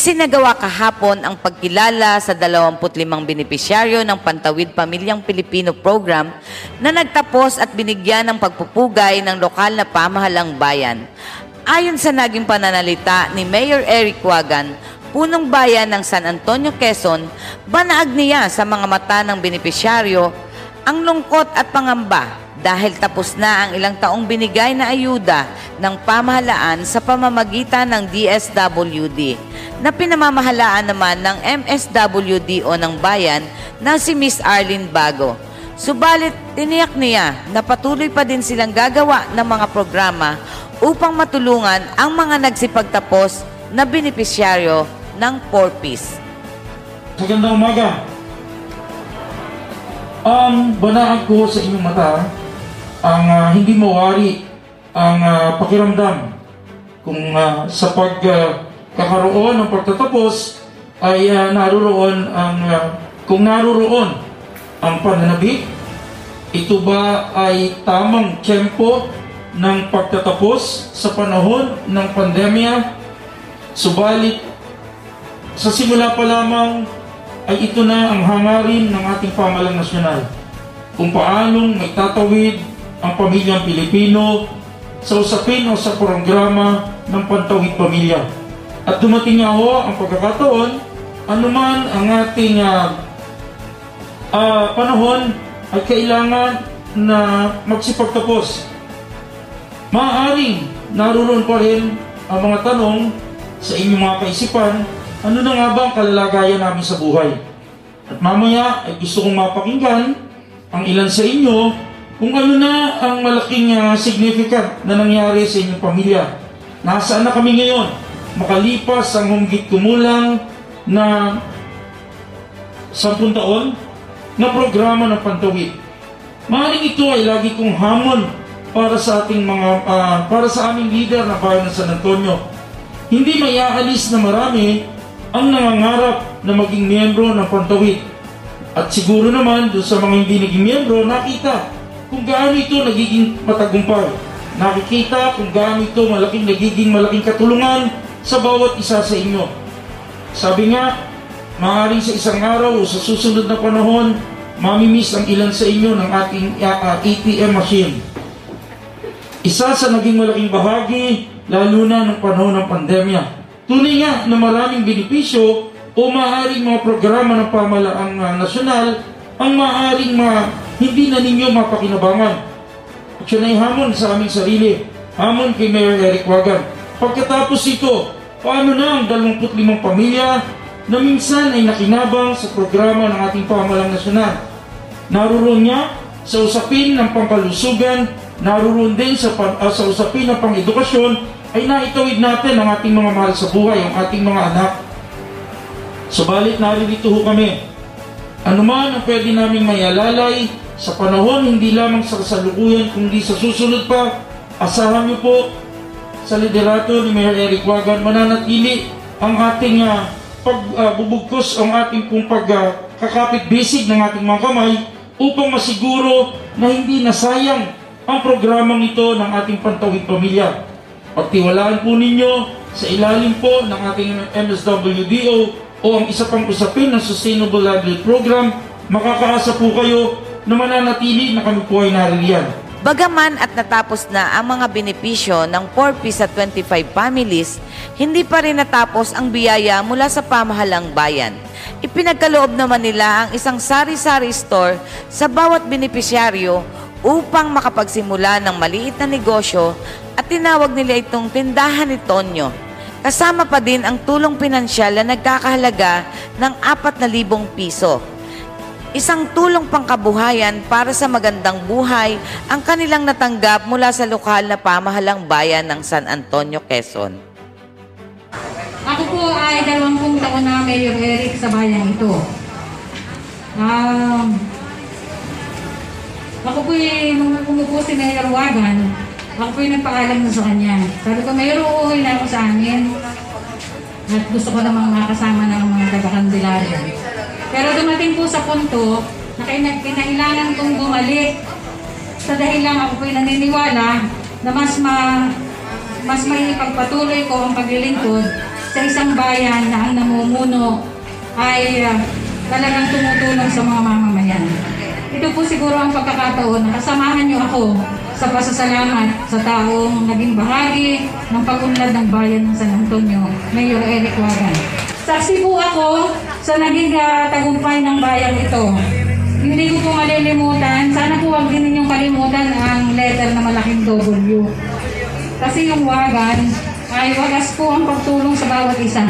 Isinagawa kahapon ang pagkilala sa 25 benepisyaryo ng Pantawid Pamilyang Pilipino Program na nagtapos at binigyan ng pagpupugay ng lokal na pamahalang bayan. Ayon sa naging pananalita ni Mayor Eric Wagan, punong bayan ng San Antonio, Quezon, banaag niya sa mga mata ng benepisyaryo ang lungkot at pangamba dahil tapos na ang ilang taong binigay na ayuda ng pamahalaan sa pamamagitan ng DSWD na pinamamahalaan naman ng MSWD o ng bayan na si Miss Arlene Bago. Subalit, tiniyak niya na patuloy pa din silang gagawa ng mga programa upang matulungan ang mga nagsipagtapos na benepisyaryo ng 4-piece. Magandang umaga. Ang banaan ko sa inyong mata ang ah, hindi mawari ang ah, pakiramdam kung ah, sa pagkakaroon ng pagtatapos ay ah, naroon ang ah, kung naroon ang pananabik ito ba ay tamang tiyempo ng pagtatapos sa panahon ng pandemya subalit sa simula pa lamang ay ito na ang hangarin ng ating pamalang nasyonal. Kung paanong may tatawid ang pamilyang Pilipino sa usapin o sa programa ng Pantawid Pamilya. At dumating nga ho ang pagkakataon, anuman ang ating ah, ah, panahon ay kailangan na magsipagtapos. Maaaring naroon pa rin ang mga tanong sa inyong mga kaisipan, ano na nga ba ang kalalagayan namin sa buhay? At mamaya ay gusto kong mapakinggan ang ilan sa inyo kung ano na ang malaking ah, significant na nangyari sa inyong pamilya. Nasaan na kami ngayon? Makalipas ang humigit kumulang na 10 taon na programa ng Pantawid. Maaaring ito ay lagi kong hamon para sa ating mga ah, para sa aming leader na bayan ng San Antonio. Hindi mayaalis na marami ang nangangarap na maging miyembro ng Pantawid. At siguro naman doon sa mga hindi naging miyembro, nakita kung gaano ito nagiging matagumpay. Nakikita kung gaano ito malaking nagiging malaking katulungan sa bawat isa sa inyo. Sabi nga, maaaring sa isang araw o sa susunod na panahon, mamimiss ang ilan sa inyo ng ating uh, uh, ATM machine. Isa sa naging malaking bahagi, lalo na ng panahon ng pandemya. Tunay nga na maraming benepisyo o maaaring mga programa ng pamalaang uh, nasyonal ang maaaring ma, hindi na ninyo mapakinabangan. At yun ay hamon sa aming sarili. Hamon kay Mayor Eric Wagan. Pagkatapos ito, paano na ang 25 pamilya na minsan ay nakinabang sa programa ng ating pamalang nasyonal? Naroon niya sa usapin ng pangkalusugan, naroon din sa, uh, sa usapin ng pang-edukasyon, ay naitawid natin ang ating mga mahal sa buhay, ang ating mga anak. Subalit naririto ho kami. Ano man ang pwede naming mayalalay sa panahon, hindi lamang sa kasalukuyan, kundi sa susunod pa, asahan niyo po sa liderato ni Mayor Eric Wagan, mananatili ang ating uh, pagbubugkos, uh, ang ating pong pagkakapit uh, bisig ng ating mga kamay upang masiguro na hindi nasayang ang programang ito ng ating pantawid pamilya. Pagtiwalaan po ninyo sa ilalim po ng ating MSWDO o ang isa pang usapin ng Sustainable Livelihood Program, makakaasa po kayo na mananatili na kami po ay naririyan. Bagaman at natapos na ang mga benepisyo ng 4Ps at 25 families, hindi pa rin natapos ang biyaya mula sa pamahalang bayan. Ipinagkaloob naman nila ang isang sari-sari store sa bawat benepisyaryo upang makapagsimula ng maliit na negosyo at tinawag nila itong tindahan ni Tonyo. Kasama pa din ang tulong pinansyal na nagkakahalaga ng 4,000 piso. Isang tulong pangkabuhayan para sa magandang buhay ang kanilang natanggap mula sa lokal na pamahalang bayan ng San Antonio, Quezon. Ako po ay dalawampung taon na Mayor Eric sa bayan ito. Um, ako po nung umupo si Mayor Wagan, ako po yung nagpaalam na sa kanya. Sabi ko, Mayor, uuwi na ako sa amin. At gusto ko namang makasama ng mga taga-Candelaria. Pero dumating po sa punto na kinailangan kong bumalik sa dahil lang ako po'y naniniwala na mas ma mas may ipagpatuloy ko ang paglilingkod sa isang bayan na ang namumuno ay ah, talagang tumutulong sa mga mamamayan. Ito po siguro ang pagkakataon na kasamahan niyo ako sa pasasalamat sa taong naging bahagi ng pag-unlad ng bayan ng San Antonio, Mayor Eric Wagan. Saksi po ako sa naging ah, tagumpay ng bayan ito. Hindi ko po malilimutan, sana po huwag din ninyong kalimutan ang letter na malaking W. Kasi yung wagan ay wagas po ang pagtulong sa bawat isa.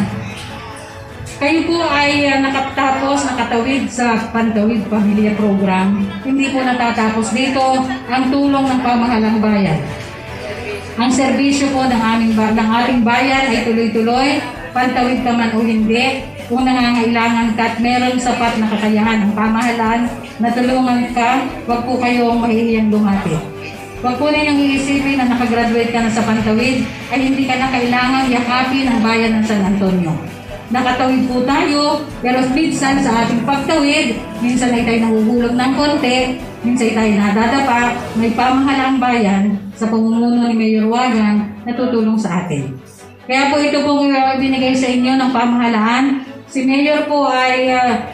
Kayo po ay uh, nakatapos, nakatawid sa Pantawid Pamilya Program. Hindi po natatapos dito ang tulong ng pamahalang bayan. Ang serbisyo po ng, aming ng ating bayan ay tuloy-tuloy, pantawid ka man o hindi, kung nangangailangan ka at meron sapat na kakayahan ng pamahalaan na tulungan ka, huwag po kayong mahihiyang lumapit. Huwag po ninyong iisipin na nakagraduate ka na sa pantawid ay hindi ka na kailangang yakapin ang bayan ng San Antonio. Nakatawid po tayo, pero minsan sa ating pagtawid, minsan ay tayo nahuhulog ng konti, minsan ay tayo nadadapa, may pamahalang bayan sa pamumuno ni Mayor Wagan na tutulong sa atin. Kaya po ito po binigay sa inyo ng pamahalaan. Si Mayor po ay ah,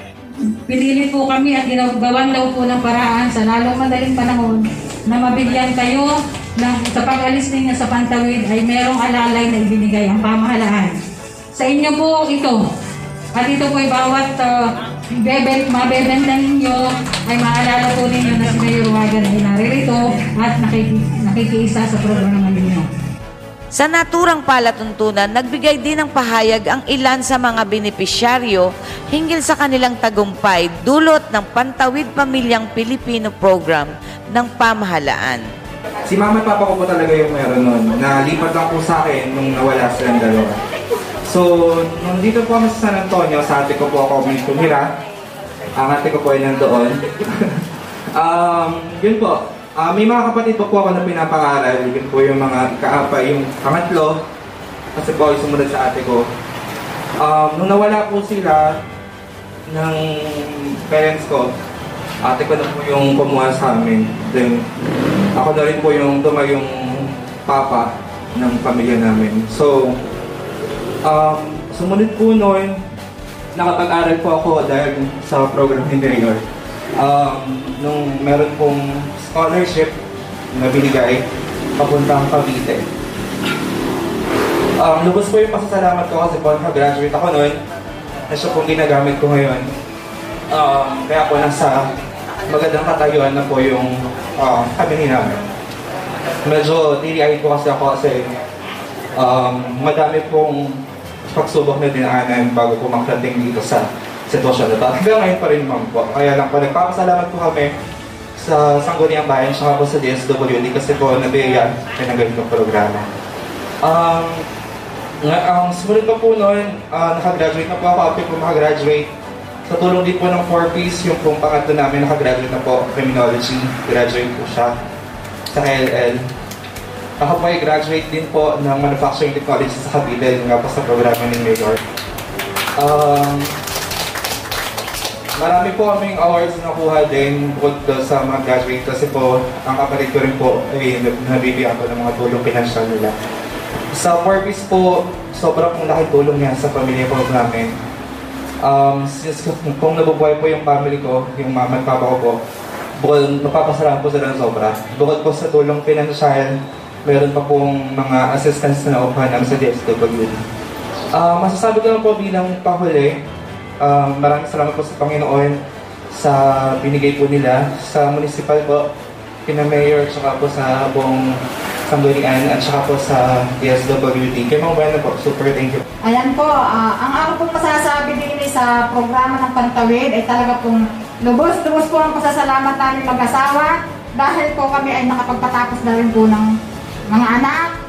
pinili po kami at ginagawan daw po ng paraan sa lalong madaling panahon na mabigyan kayo ng sa pag-alis ninyo sa Pantawid ay merong alalay na ibinigay ang pamahalaan. Sa inyo po ito. At ito po ay bawat uh, beben, mabebenta ninyo ay maalala po ninyo na si Mayor Wagan ay naririto at nakiki, nakikiisa sa programa ninyo. Sa naturang palatuntunan, nagbigay din ng pahayag ang ilan sa mga benepisyaryo hinggil sa kanilang tagumpay dulot ng Pantawid Pamilyang Pilipino Program ng pamahalaan. Si mama at papa ko po talaga yung meron nun. Nalipat lang po sa akin nung nawala silang dalawa. So, nung dito po kami sa San Antonio, sa ate ko po ako may tumira. Ang ate ko po ay nandoon. um, yun po. Ah, may mga kapatid po po ako na pinapangaral. Yun po yung mga kaapa, yung pangatlo. Kasi po ay sumunod sa ate ko. Um, nung nawala po sila ng parents ko, ate ko na po yung kumuha sa amin. Then, ako na rin po yung tumayong papa ng pamilya namin. So, um, sumunod po noon, nakapag-aral po ako dahil sa program ni Mayor. Um, nung meron pong scholarship na binigay papuntang Cavite. Um, lubos po yung pasasalamat ko kasi po nakagraduate ako noon. Na siya pong ginagamit ko ngayon. Um, kaya po nasa magandang katayuan na po yung um, kami namin. Medyo tiri po kasi ako kasi um, madami pong pagsubok na dinaanan bago po makarating dito sa sitwasyon na to. Hanggang ngayon pa rin naman po. Kaya lang po, nagpapasalamat po kami sa Sangguniang Bayan siya po sa DSWD kasi po nabiyan na ng ganitong programa. Um, ang sumunod pa po noon, ah, nakagraduate na po ako after po makagraduate. Sa tulong din po ng 4Ps, yung pong pangatlo namin nakagraduate na po, Criminology, graduate po siya sa LL. Ako po ay graduate din po ng Manufacturing Technology sa Cavite, yung nga po sa programa ni Mayor. Um, marami po kaming awards na nakuha din bukod sa mga graduate kasi po ang kapatid ko rin po ay nabibigyan ko ng mga tulong pinansyal nila. Sa Forbes po, sobrang pong laki tulong niya sa pamilya po namin. Um, since kung nabubuhay po yung family ko, yung mama at papa ko po, bukod napapasalamat po sila ng sobra. Bukod po sa tulong pinansyal, meron pa pong mga assistance na naupahan namin sa DSWD. Ah, masasabi ko lang po bilang panghuli, um, maraming salamat po sa Panginoon sa binigay po nila sa municipal po, kina Mayor, tsaka po sa buong Sanggunian at saka po sa DSWD. Kaya mga bueno po, super thank you. Ayan po, ah, ang ako pong masasabi din sa programa ng Pantawid ay talaga pong lubos-lubos po ang pasasalamat namin mag-asawa dahil po kami ay nakapagpatapos na rin po ng mga anak.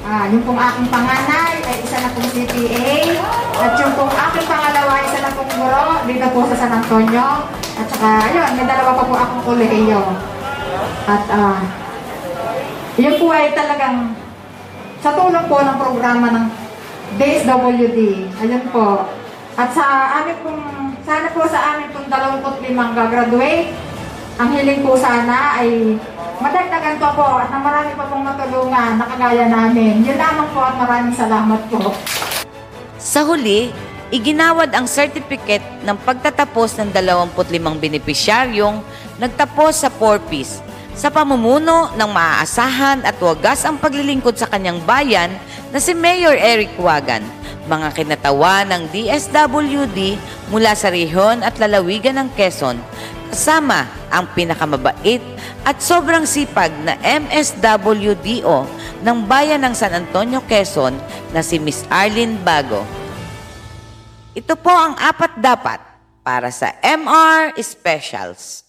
Ah, yung pong aking panganay ay isa na pong CPA at yung pong aking pangalawa ay isa na pong guro dito po sa San Antonio. At saka, ayun, may dalawa pa po akong kolehiyo. At ah, yun po ay talagang sa tulong po ng programa ng DSWD. Ayun po. At sa amin pong, sana po sa amin pong 25 gagraduate, ang hiling po sana ay madagdagan pa po at na marami pa pong matulungan na kagaya namin. Yun lamang po at maraming salamat po. Sa huli, iginawad ang certificate ng pagtatapos ng 25 benepisyaryong nagtapos sa 4Ps sa pamumuno ng maaasahan at wagas ang paglilingkod sa kanyang bayan na si Mayor Eric Wagan, mga kinatawa ng DSWD mula sa rehiyon at lalawigan ng Quezon, kasama ang pinakamabait at sobrang sipag na MSWDO ng bayan ng San Antonio, Quezon na si Miss Arlene Bago. Ito po ang apat dapat para sa MR Specials.